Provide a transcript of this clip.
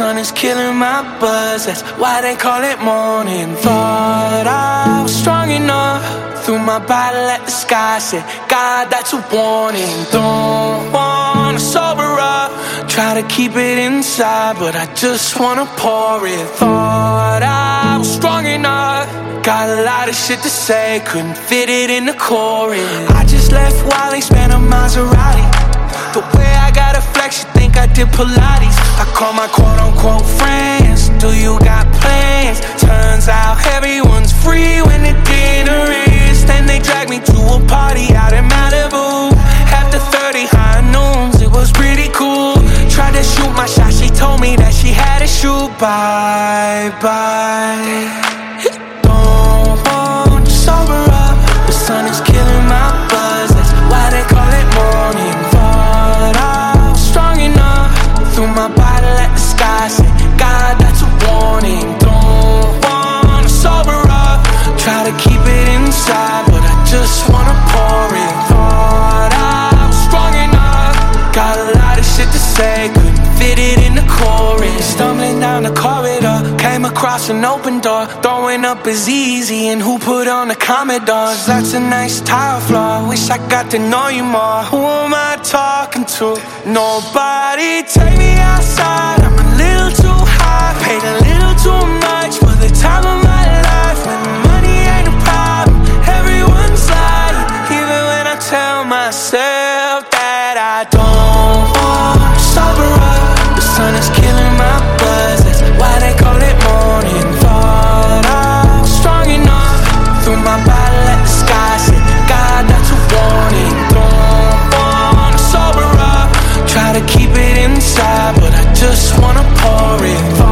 sun is killing my buzz. That's why they call it mourning. Thought I was strong enough. Threw my bottle at the sky. Said, God, that's a warning. Don't wanna sober up. Try to keep it inside, but I just wanna pour it. Thought I was strong enough. Got a lot of shit to say, couldn't fit it in the chorus. I just left Wally, spent a Maserati. The way did Pilates. I call my quote unquote friends. Do you got plans? Turns out everyone's free when the dinner is. Then they drag me to a party out in Malibu. After 30 high noons, it was pretty cool. Tried to shoot my shot, she told me that she had to shoot. Bye bye. Down the corridor, came across an open door. Throwing up is easy, and who put on the Commodores? That's a nice tile floor. Wish I got to know you more. Who am I talking to? Nobody. Take me outside. I'm a little too high, paid a little too much for the time of my life. When money ain't a problem, everyone's lying. Even when I tell myself that I don't want sober inside, but I just wanna pour it.